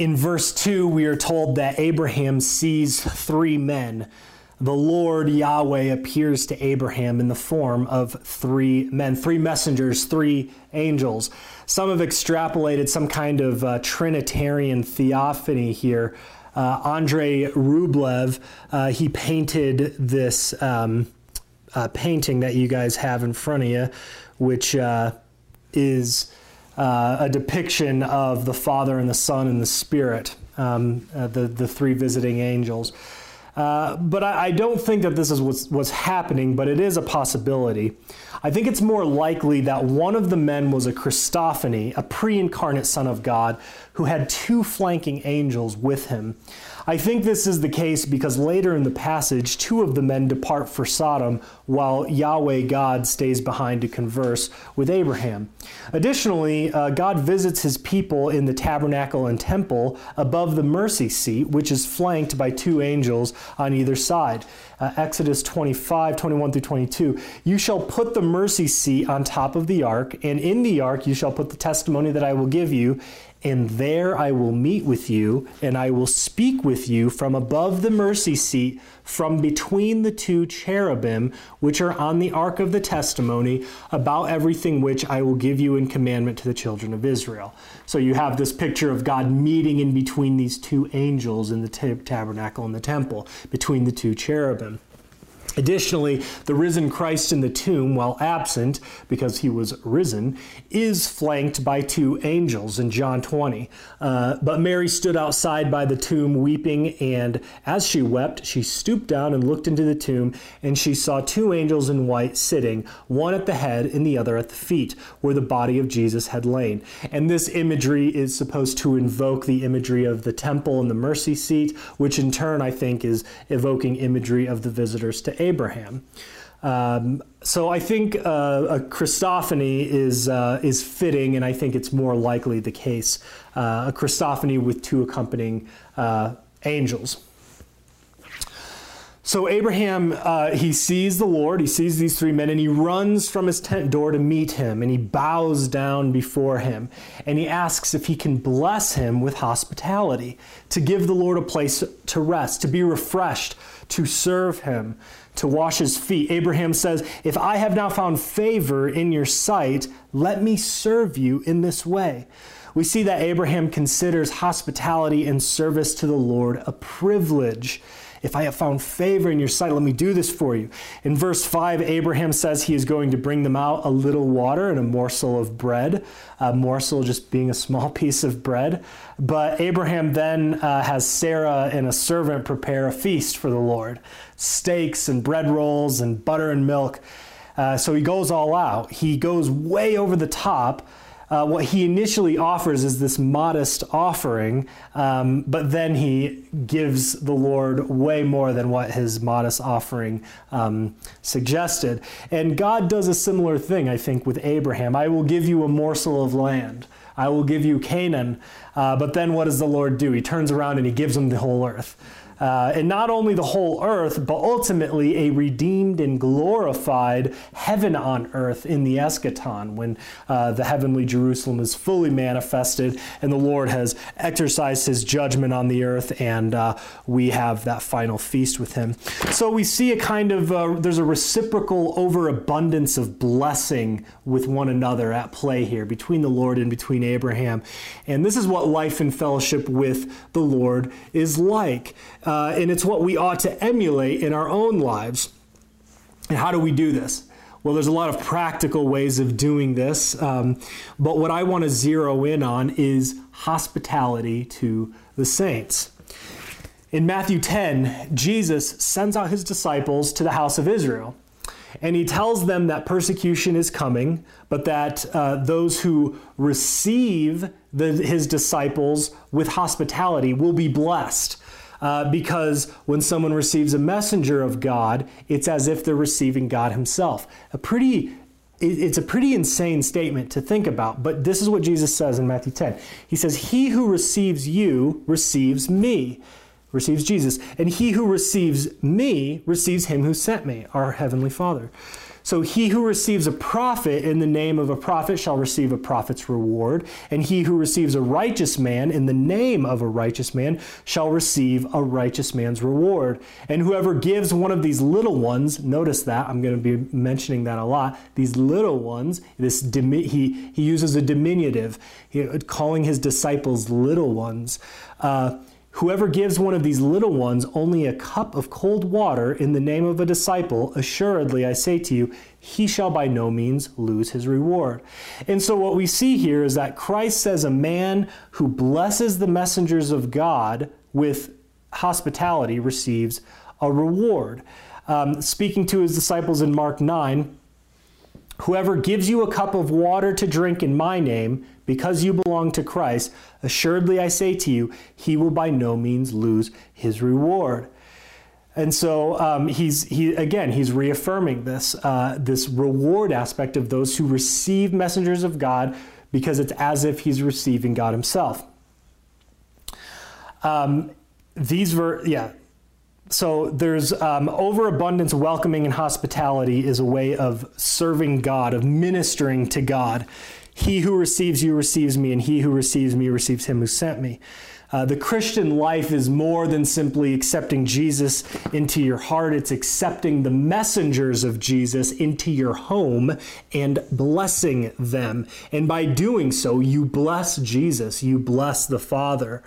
In verse 2, we are told that Abraham sees three men. The Lord Yahweh appears to Abraham in the form of three men, three messengers, three angels. Some have extrapolated some kind of uh, Trinitarian theophany here. Uh, Andrei Rublev, uh, he painted this um, uh, painting that you guys have in front of you, which uh, is uh, a depiction of the Father and the Son and the Spirit, um, uh, the, the three visiting angels. Uh, but I, I, don't think that this is what's, what's happening, but it is a possibility. I think it's more likely that one of the men was a Christophany, a pre incarnate Son of God, who had two flanking angels with him. I think this is the case because later in the passage, two of the men depart for Sodom while Yahweh God stays behind to converse with Abraham. Additionally, uh, God visits his people in the tabernacle and temple above the mercy seat, which is flanked by two angels on either side. Uh, Exodus 25, 21 through 22. You shall put the mercy seat on top of the ark, and in the ark you shall put the testimony that I will give you and there I will meet with you, and I will speak with you from above the mercy seat, from between the two cherubim, which are on the ark of the testimony, about everything which I will give you in commandment to the children of Israel. So you have this picture of God meeting in between these two angels in the tabernacle and the temple, between the two cherubim. Additionally, the risen Christ in the tomb, while absent because he was risen, is flanked by two angels in John 20. Uh, but Mary stood outside by the tomb weeping, and as she wept, she stooped down and looked into the tomb, and she saw two angels in white sitting, one at the head and the other at the feet, where the body of Jesus had lain. And this imagery is supposed to invoke the imagery of the temple and the mercy seat, which in turn I think is evoking imagery of the visitors to Abraham. Um, so I think uh, a Christophany is uh, is fitting, and I think it's more likely the case uh, a Christophany with two accompanying uh, angels. So Abraham, uh, he sees the Lord, he sees these three men, and he runs from his tent door to meet him, and he bows down before him, and he asks if he can bless him with hospitality, to give the Lord a place to rest, to be refreshed, to serve him to wash his feet. Abraham says, If I have now found favor in your sight, let me serve you in this way. We see that Abraham considers hospitality and service to the Lord a privilege. If I have found favor in your sight, let me do this for you. In verse 5, Abraham says he is going to bring them out a little water and a morsel of bread, a morsel just being a small piece of bread. But Abraham then uh, has Sarah and a servant prepare a feast for the Lord steaks and bread rolls and butter and milk. Uh, so he goes all out. He goes way over the top. Uh, what he initially offers is this modest offering, um, but then he gives the Lord way more than what his modest offering um, suggested. And God does a similar thing, I think, with Abraham. I will give you a morsel of land. I will give you Canaan. Uh, but then what does the Lord do? He turns around and he gives him the whole earth. Uh, and not only the whole earth, but ultimately a redeemed and glorified heaven on earth in the eschaton when uh, the heavenly Jerusalem is fully manifested and the Lord has exercised his judgment on the earth and uh, we have that final feast with him. So we see a kind of, uh, there's a reciprocal overabundance of blessing with one another at play here between the Lord and between Abraham. And this is what life in fellowship with the Lord is like uh, and it's what we ought to emulate in our own lives. And how do we do this? Well, there's a lot of practical ways of doing this, um, but what I want to zero in on is hospitality to the saints. In Matthew 10, Jesus sends out his disciples to the house of Israel. And he tells them that persecution is coming, but that uh, those who receive the, his disciples with hospitality will be blessed. Uh, because when someone receives a messenger of God, it's as if they're receiving God Himself. A pretty it's a pretty insane statement to think about, but this is what Jesus says in Matthew 10. He says, He who receives you receives me, receives Jesus, and he who receives me receives him who sent me, our Heavenly Father. So he who receives a prophet in the name of a prophet shall receive a prophet's reward, and he who receives a righteous man in the name of a righteous man shall receive a righteous man's reward. And whoever gives one of these little ones, notice that I'm going to be mentioning that a lot. These little ones, this he he uses a diminutive, calling his disciples little ones. Uh, Whoever gives one of these little ones only a cup of cold water in the name of a disciple, assuredly I say to you, he shall by no means lose his reward. And so, what we see here is that Christ says a man who blesses the messengers of God with hospitality receives a reward. Um, speaking to his disciples in Mark 9, Whoever gives you a cup of water to drink in my name, because you belong to Christ, assuredly I say to you, he will by no means lose his reward. And so um, he's he again he's reaffirming this uh, this reward aspect of those who receive messengers of God because it's as if he's receiving God Himself. Um, these were yeah so there's um, overabundance, welcoming, and hospitality is a way of serving God, of ministering to God. He who receives you receives me, and he who receives me receives him who sent me. Uh, the Christian life is more than simply accepting Jesus into your heart. It's accepting the messengers of Jesus into your home and blessing them. And by doing so, you bless Jesus, you bless the Father.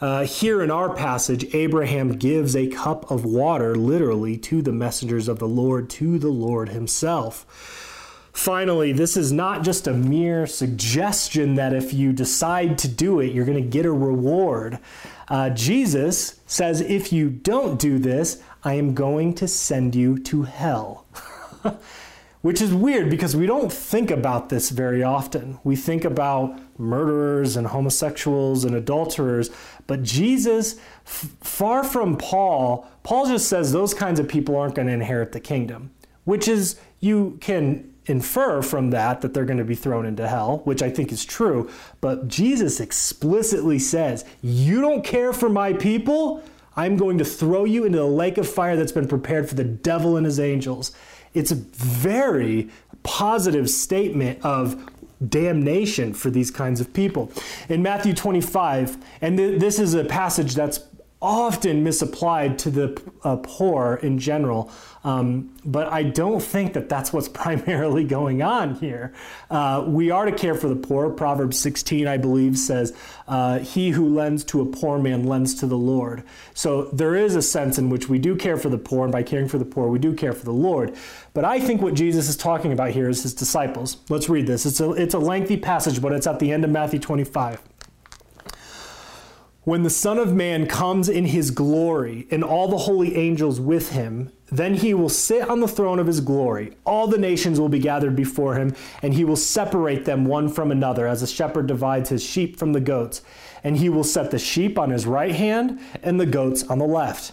Uh, here in our passage, Abraham gives a cup of water literally to the messengers of the Lord, to the Lord himself. Finally, this is not just a mere suggestion that if you decide to do it, you're going to get a reward. Uh, Jesus says, if you don't do this, I am going to send you to hell. Which is weird because we don't think about this very often. We think about murderers and homosexuals and adulterers, but Jesus, f- far from Paul, Paul just says those kinds of people aren't going to inherit the kingdom, which is, you can infer from that that they're going to be thrown into hell, which I think is true. But Jesus explicitly says, You don't care for my people? I'm going to throw you into the lake of fire that's been prepared for the devil and his angels. It's a very positive statement of damnation for these kinds of people. In Matthew 25, and th- this is a passage that's often misapplied to the uh, poor in general. Um, but I don't think that that's what's primarily going on here. Uh, we are to care for the poor. Proverbs 16, I believe, says, uh, He who lends to a poor man lends to the Lord. So there is a sense in which we do care for the poor, and by caring for the poor, we do care for the Lord. But I think what Jesus is talking about here is his disciples. Let's read this. It's a, it's a lengthy passage, but it's at the end of Matthew 25. When the Son of Man comes in his glory and all the holy angels with him, then he will sit on the throne of his glory. All the nations will be gathered before him, and he will separate them one from another, as a shepherd divides his sheep from the goats. And he will set the sheep on his right hand and the goats on the left.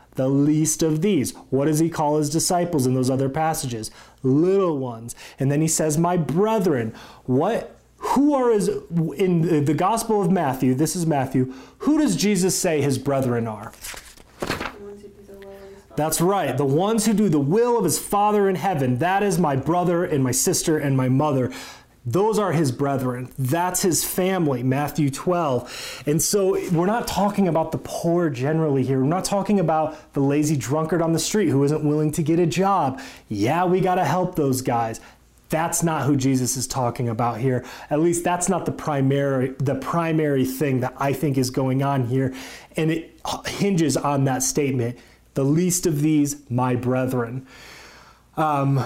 the least of these. What does he call his disciples in those other passages? Little ones. And then he says, My brethren. What? who are his in the gospel of matthew this is matthew who does jesus say his brethren are that's right the ones who do the will of his father in heaven that is my brother and my sister and my mother those are his brethren. That's his family, Matthew 12. And so we're not talking about the poor generally here. We're not talking about the lazy drunkard on the street who isn't willing to get a job. Yeah, we got to help those guys. That's not who Jesus is talking about here. At least that's not the primary the primary thing that I think is going on here and it hinges on that statement the least of these, my brethren. Um,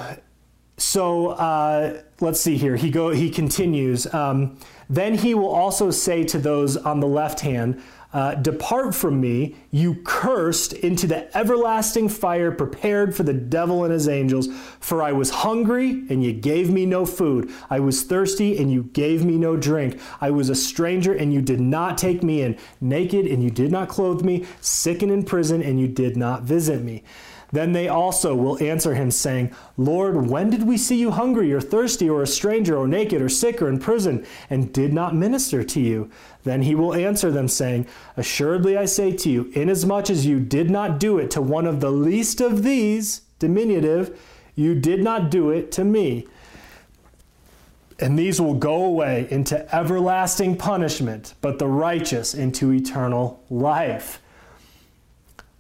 so uh, let's see here. He go. He continues. Um, then he will also say to those on the left hand, uh, Depart from me, you cursed, into the everlasting fire prepared for the devil and his angels. For I was hungry, and you gave me no food. I was thirsty, and you gave me no drink. I was a stranger, and you did not take me in. Naked, and you did not clothe me. Sick and in prison, and you did not visit me. Then they also will answer him, saying, Lord, when did we see you hungry or thirsty or a stranger or naked or sick or in prison and did not minister to you? Then he will answer them, saying, Assuredly I say to you, inasmuch as you did not do it to one of the least of these, diminutive, you did not do it to me. And these will go away into everlasting punishment, but the righteous into eternal life.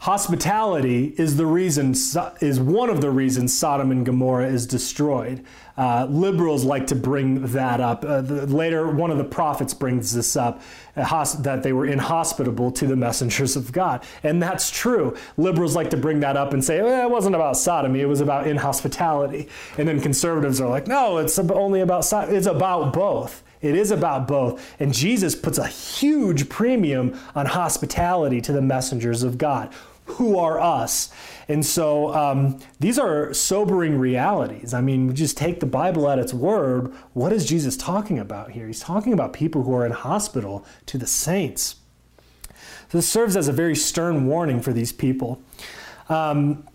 Hospitality is the reason is one of the reasons Sodom and Gomorrah is destroyed. Uh, liberals like to bring that up. Uh, the, later, one of the prophets brings this up uh, that they were inhospitable to the messengers of God, and that's true. Liberals like to bring that up and say eh, it wasn't about sodomy; it was about inhospitality. And then conservatives are like, no, it's only about it's about both. It is about both. And Jesus puts a huge premium on hospitality to the messengers of God who are us. And so um, these are sobering realities. I mean, we just take the Bible at its word. What is Jesus talking about here? He's talking about people who are in hospital to the saints. This serves as a very stern warning for these people. Um,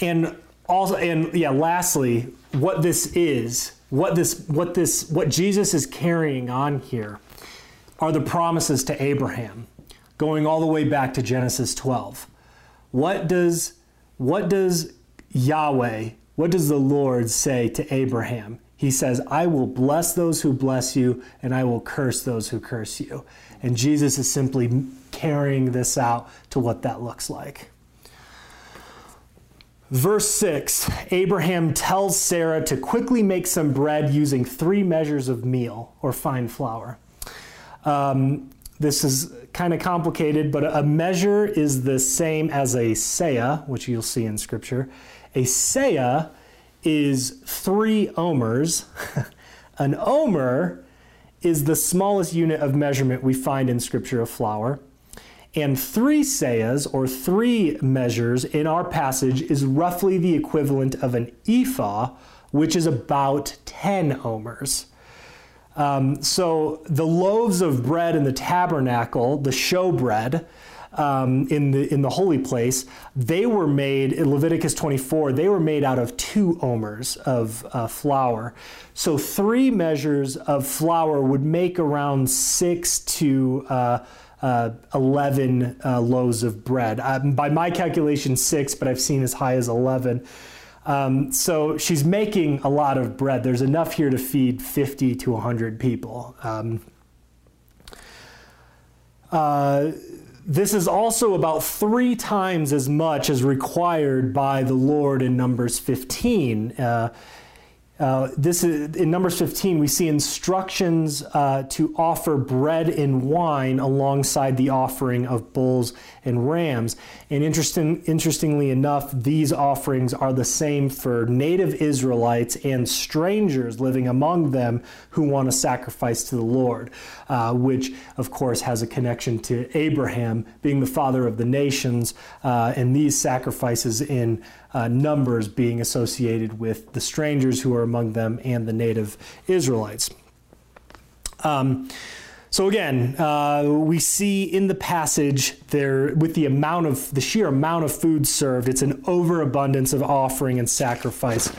and also, and yeah, lastly, what this is, what this, what this, what Jesus is carrying on here are the promises to Abraham, going all the way back to Genesis 12. What does what does Yahweh, what does the Lord say to Abraham? He says, I will bless those who bless you, and I will curse those who curse you. And Jesus is simply carrying this out to what that looks like. Verse 6 Abraham tells Sarah to quickly make some bread using three measures of meal or fine flour. Um, this is kind of complicated, but a measure is the same as a seah, which you'll see in Scripture. A seah is three omers. An omer is the smallest unit of measurement we find in Scripture of flour. And three seahs, or three measures, in our passage is roughly the equivalent of an ephah, which is about 10 omers. Um, so the loaves of bread in the tabernacle, the showbread, um, in the in the holy place, they were made in Leviticus 24. They were made out of two omers of uh, flour. So three measures of flour would make around six to uh, uh, 11 uh, loaves of bread. Um, by my calculation, six, but I've seen as high as 11. Um, so she's making a lot of bread. There's enough here to feed 50 to 100 people. Um, uh, this is also about three times as much as required by the Lord in Numbers 15. Uh, uh, this is in Numbers 15. We see instructions uh, to offer bread and wine alongside the offering of bulls and rams. And interesting, interestingly enough, these offerings are the same for native Israelites and strangers living among them who want to sacrifice to the Lord, uh, which of course has a connection to Abraham being the father of the nations, uh, and these sacrifices in uh, numbers being associated with the strangers who are among them and the native Israelites. Um, so again, uh, we see in the passage there, with the amount of the sheer amount of food served, it's an overabundance of offering and sacrifice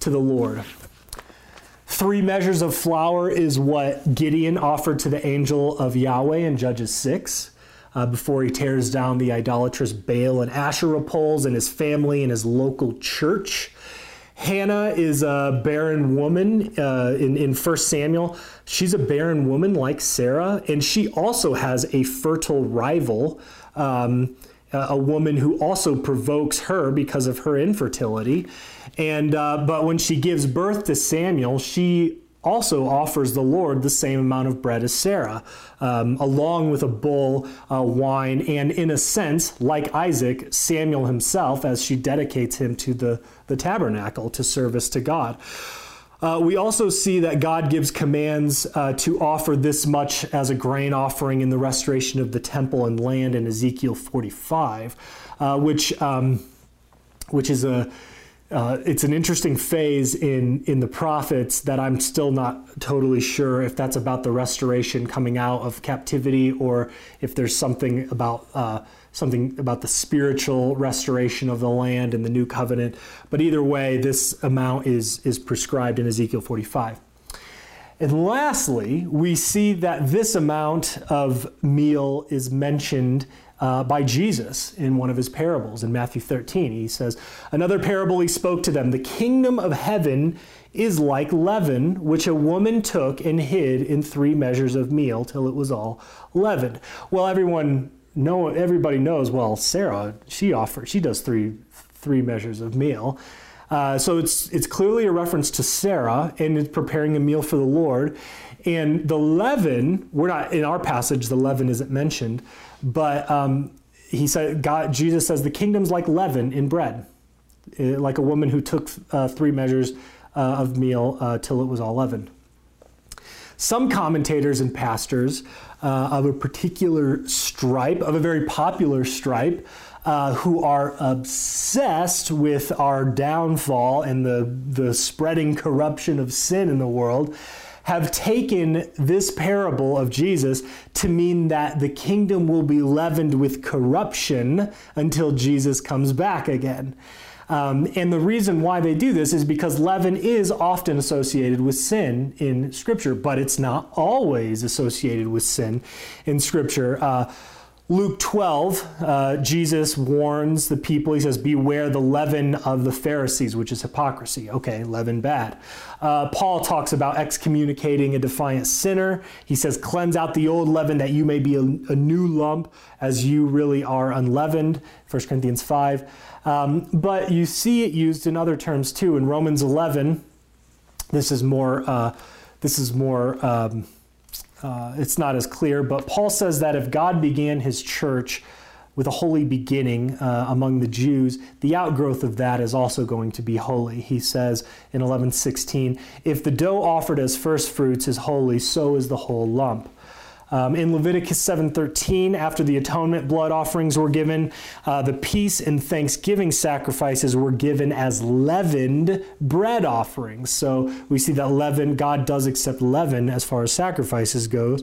to the Lord. Three measures of flour is what Gideon offered to the angel of Yahweh in Judges 6 uh, before he tears down the idolatrous Baal and Asherah poles and his family and his local church. Hannah is a barren woman uh, in, in 1 Samuel. She's a barren woman like Sarah, and she also has a fertile rival, um, a woman who also provokes her because of her infertility. And uh, but when she gives birth to Samuel, she also offers the Lord the same amount of bread as Sarah, um, along with a bull, uh, wine, and in a sense, like Isaac, Samuel himself, as she dedicates him to the, the tabernacle to service to God. Uh, we also see that God gives commands uh, to offer this much as a grain offering in the restoration of the temple and land in Ezekiel 45, uh, which um, which is a uh, it's an interesting phase in in the prophets that I'm still not totally sure if that's about the restoration coming out of captivity or if there's something about uh, something about the spiritual restoration of the land and the new covenant. But either way, this amount is is prescribed in Ezekiel 45. And lastly, we see that this amount of meal is mentioned uh, by Jesus in one of his parables in Matthew 13. He says, Another parable he spoke to them The kingdom of heaven is like leaven, which a woman took and hid in three measures of meal till it was all leavened. Well, everyone know everybody knows well sarah she offers she does three three measures of meal uh, so it's it's clearly a reference to sarah and it's preparing a meal for the lord and the leaven we're not in our passage the leaven isn't mentioned but um, he said, God, Jesus says, the kingdom's like leaven in bread, eh, like a woman who took uh, three measures uh, of meal uh, till it was all leavened. Some commentators and pastors uh, of a particular stripe, of a very popular stripe, uh, who are obsessed with our downfall and the, the spreading corruption of sin in the world, have taken this parable of Jesus to mean that the kingdom will be leavened with corruption until Jesus comes back again. Um, and the reason why they do this is because leaven is often associated with sin in Scripture, but it's not always associated with sin in Scripture. Uh, Luke 12, uh, Jesus warns the people. He says, Beware the leaven of the Pharisees, which is hypocrisy. Okay, leaven bad. Uh, Paul talks about excommunicating a defiant sinner. He says, Cleanse out the old leaven that you may be a, a new lump as you really are unleavened. 1 Corinthians 5. Um, but you see it used in other terms too. In Romans 11, this is more. Uh, this is more. Um, uh, it's not as clear, but Paul says that if God began his church with a holy beginning uh, among the Jews, the outgrowth of that is also going to be holy. He says in 11:16, "If the dough offered as first fruits is holy, so is the whole lump." Um, in Leviticus 7:13, after the atonement blood offerings were given, uh, the peace and thanksgiving sacrifices were given as leavened bread offerings. So we see that leaven, God does accept leaven as far as sacrifices goes.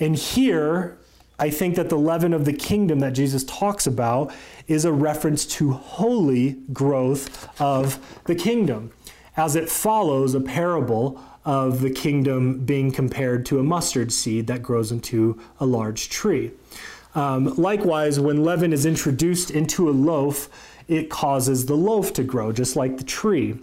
And here, I think that the leaven of the kingdom that Jesus talks about is a reference to holy growth of the kingdom, as it follows a parable of the kingdom being compared to a mustard seed that grows into a large tree. Um, likewise, when leaven is introduced into a loaf, it causes the loaf to grow, just like the tree.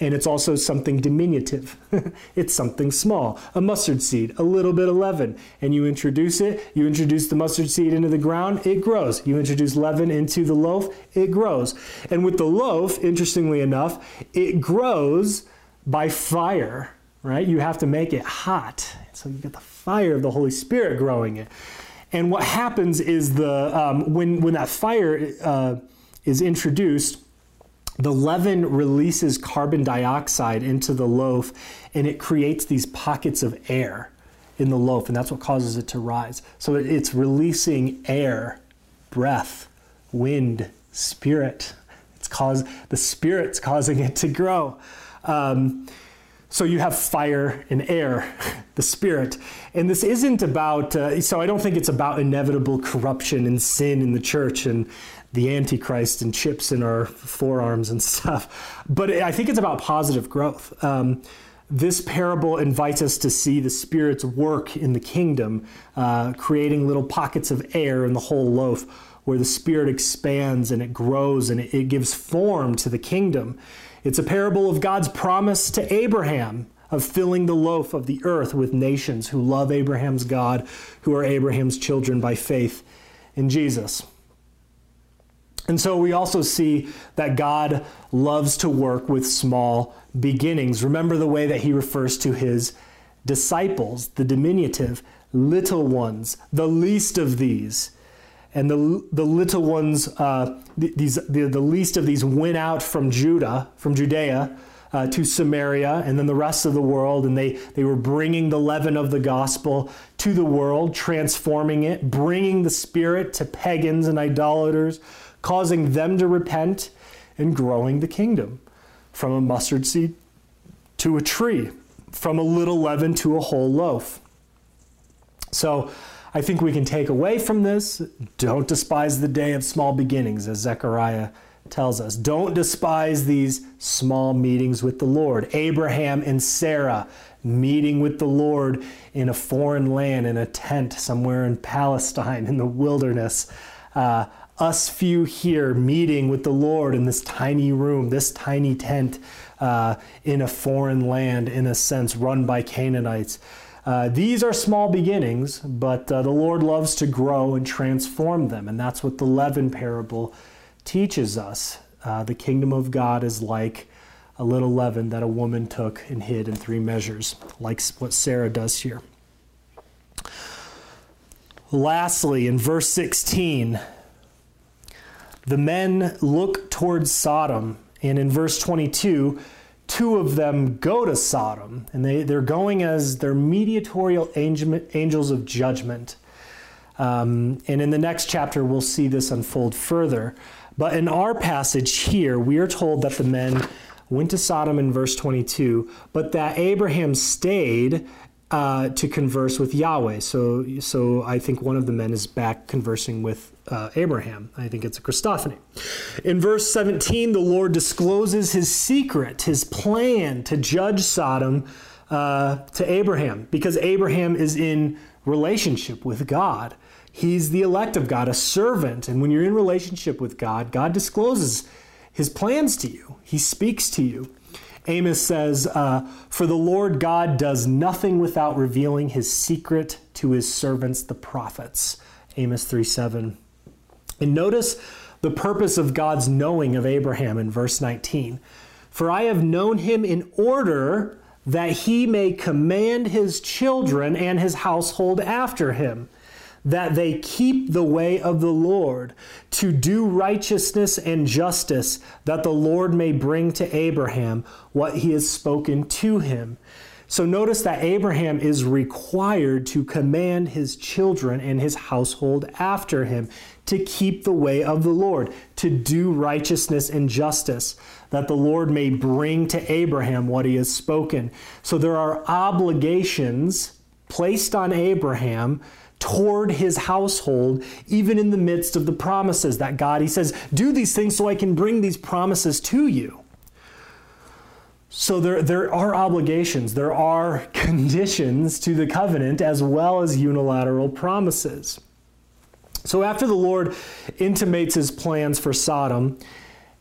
And it's also something diminutive. it's something small, a mustard seed, a little bit of leaven. And you introduce it, you introduce the mustard seed into the ground, it grows. You introduce leaven into the loaf, it grows. And with the loaf, interestingly enough, it grows by fire right? You have to make it hot. So you get the fire of the Holy Spirit growing it. And what happens is the um, when when that fire uh, is introduced, the leaven releases carbon dioxide into the loaf, and it creates these pockets of air in the loaf, and that's what causes it to rise. So it's releasing air, breath, wind, spirit. It's cause the spirit's causing it to grow. Um, so you have fire and air, the spirit. And this isn't about, uh, so I don't think it's about inevitable corruption and sin in the church and the Antichrist and chips in our forearms and stuff. But I think it's about positive growth. Um, this parable invites us to see the Spirit's work in the kingdom, uh, creating little pockets of air in the whole loaf where the Spirit expands and it grows and it, it gives form to the kingdom. It's a parable of God's promise to Abraham of filling the loaf of the earth with nations who love Abraham's God, who are Abraham's children by faith in Jesus. And so we also see that God loves to work with small beginnings. Remember the way that he refers to his disciples, the diminutive, little ones, the least of these. And the, the little ones, uh, these, the, the least of these went out from Judah, from Judea, uh, to Samaria and then the rest of the world, and they, they were bringing the leaven of the gospel to the world, transforming it, bringing the Spirit to pagans and idolaters, causing them to repent, and growing the kingdom from a mustard seed to a tree, from a little leaven to a whole loaf. So I think we can take away from this don't despise the day of small beginnings, as Zechariah tells us. Don't despise these small meetings with the Lord. Abraham and Sarah meeting with the Lord in a foreign land, in a tent somewhere in Palestine, in the wilderness. Uh, us few here meeting with the Lord in this tiny room, this tiny tent uh, in a foreign land, in a sense, run by Canaanites. Uh, these are small beginnings, but uh, the Lord loves to grow and transform them. And that's what the leaven parable teaches us uh, the kingdom of God is like a little leaven that a woman took and hid in three measures, like what Sarah does here. Lastly, in verse 16, the men look towards Sodom, and in verse 22, two of them go to Sodom, and they, they're going as their mediatorial angels of judgment. Um, and in the next chapter, we'll see this unfold further. But in our passage here, we are told that the men went to Sodom in verse 22, but that Abraham stayed uh, to converse with Yahweh. So, so I think one of the men is back conversing with uh, Abraham. I think it's a Christophany. In verse 17, the Lord discloses his secret, his plan to judge Sodom uh, to Abraham, because Abraham is in relationship with God. He's the elect of God, a servant. And when you're in relationship with God, God discloses his plans to you, he speaks to you. Amos says, uh, For the Lord God does nothing without revealing his secret to his servants, the prophets. Amos 3 7. And notice the purpose of God's knowing of Abraham in verse 19. For I have known him in order that he may command his children and his household after him that they keep the way of the Lord, to do righteousness and justice, that the Lord may bring to Abraham what he has spoken to him. So notice that Abraham is required to command his children and his household after him to keep the way of the Lord, to do righteousness and justice, that the Lord may bring to Abraham what he has spoken. So there are obligations placed on Abraham toward his household, even in the midst of the promises that God, he says, do these things so I can bring these promises to you. So there, there are obligations, there are conditions to the covenant as well as unilateral promises. So after the Lord intimates his plans for Sodom,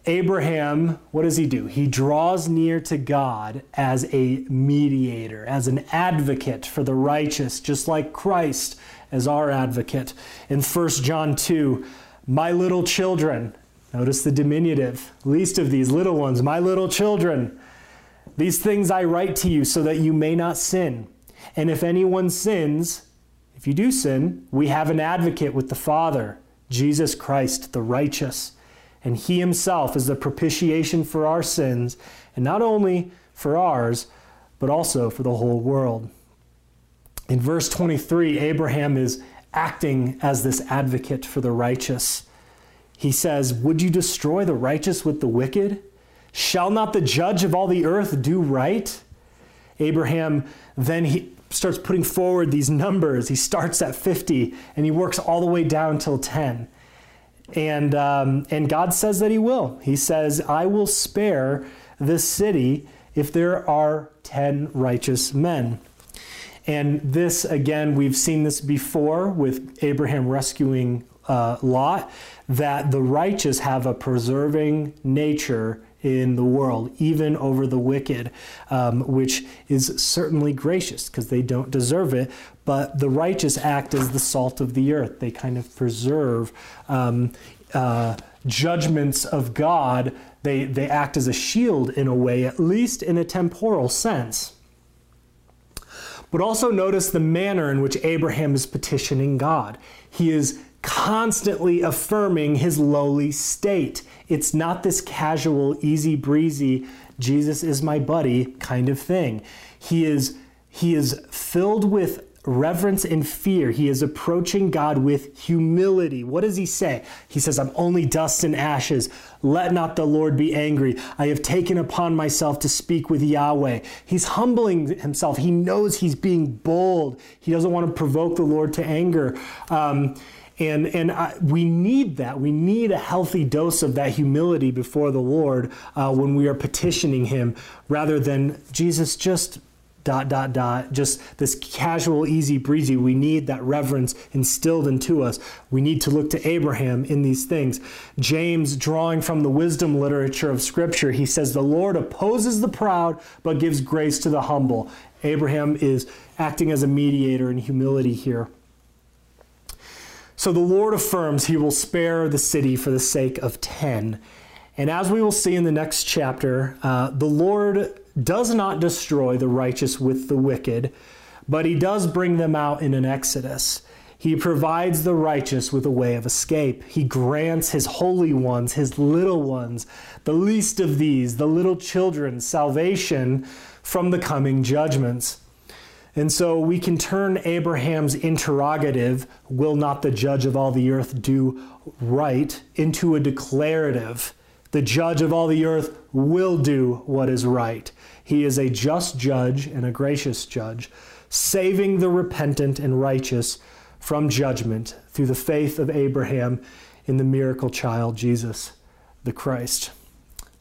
Abraham, what does he do? He draws near to God as a mediator, as an advocate for the righteous, just like Christ as our advocate. In 1 John 2, my little children, notice the diminutive, least of these little ones, my little children, these things I write to you so that you may not sin. And if anyone sins, if you do sin, we have an advocate with the Father, Jesus Christ, the righteous. And he himself is the propitiation for our sins, and not only for ours, but also for the whole world. In verse 23, Abraham is acting as this advocate for the righteous. He says, Would you destroy the righteous with the wicked? Shall not the judge of all the earth do right? Abraham then he starts putting forward these numbers. He starts at 50 and he works all the way down till 10. And, um, and God says that he will. He says, I will spare this city if there are 10 righteous men. And this, again, we've seen this before with Abraham rescuing uh, Lot, that the righteous have a preserving nature in the world, even over the wicked, um, which is certainly gracious because they don't deserve it. But the righteous act as the salt of the earth. They kind of preserve um, uh, judgments of God, they, they act as a shield in a way, at least in a temporal sense. But also notice the manner in which Abraham is petitioning God. He is constantly affirming his lowly state. It's not this casual, easy breezy, Jesus is my buddy kind of thing. He is he is filled with reverence and fear. He is approaching God with humility. What does he say? He says, I'm only dust and ashes. Let not the Lord be angry. I have taken upon myself to speak with Yahweh. He's humbling himself. He knows he's being bold. He doesn't want to provoke the Lord to anger. Um, and and I, we need that. We need a healthy dose of that humility before the Lord uh, when we are petitioning Him, rather than Jesus just dot dot dot just this casual easy breezy. We need that reverence instilled into us. We need to look to abraham in these things. James drawing from the wisdom literature of scripture he says the lord opposes the proud but gives grace to the humble. Abraham is acting as a mediator in humility here. So the lord affirms he will spare the city for the sake of 10 and as we will see in the next chapter, uh, the Lord does not destroy the righteous with the wicked, but he does bring them out in an exodus. He provides the righteous with a way of escape. He grants his holy ones, his little ones, the least of these, the little children, salvation from the coming judgments. And so we can turn Abraham's interrogative, will not the judge of all the earth do right, into a declarative the judge of all the earth will do what is right. He is a just judge and a gracious judge, saving the repentant and righteous from judgment through the faith of Abraham in the miracle child, Jesus the Christ.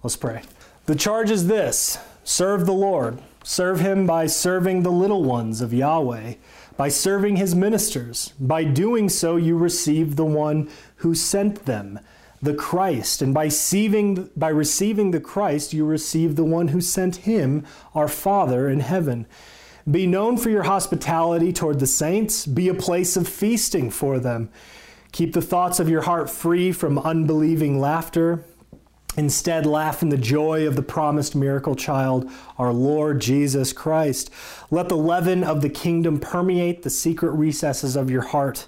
Let's pray. The charge is this serve the Lord. Serve him by serving the little ones of Yahweh, by serving his ministers. By doing so, you receive the one who sent them the Christ. And by receiving, by receiving the Christ, you receive the one who sent him, our Father in heaven. Be known for your hospitality toward the saints, be a place of feasting for them. Keep the thoughts of your heart free from unbelieving laughter. Instead, laugh in the joy of the promised miracle child, our Lord Jesus Christ. Let the leaven of the kingdom permeate the secret recesses of your heart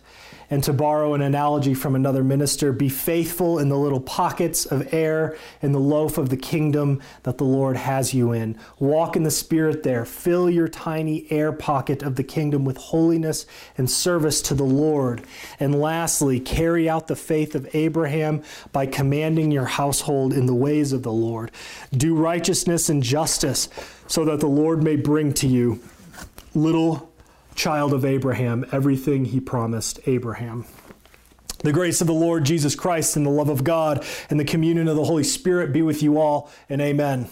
and to borrow an analogy from another minister, be faithful in the little pockets of air in the loaf of the kingdom that the Lord has you in. Walk in the Spirit there. Fill your tiny air pocket of the kingdom with holiness and service to the Lord. And lastly, carry out the faith of Abraham by commanding your household in the ways of the Lord. Do righteousness and justice so that the Lord may bring to you little child of Abraham everything he promised Abraham. The grace of the Lord Jesus Christ and the love of God and the communion of the Holy Spirit be with you all, and amen.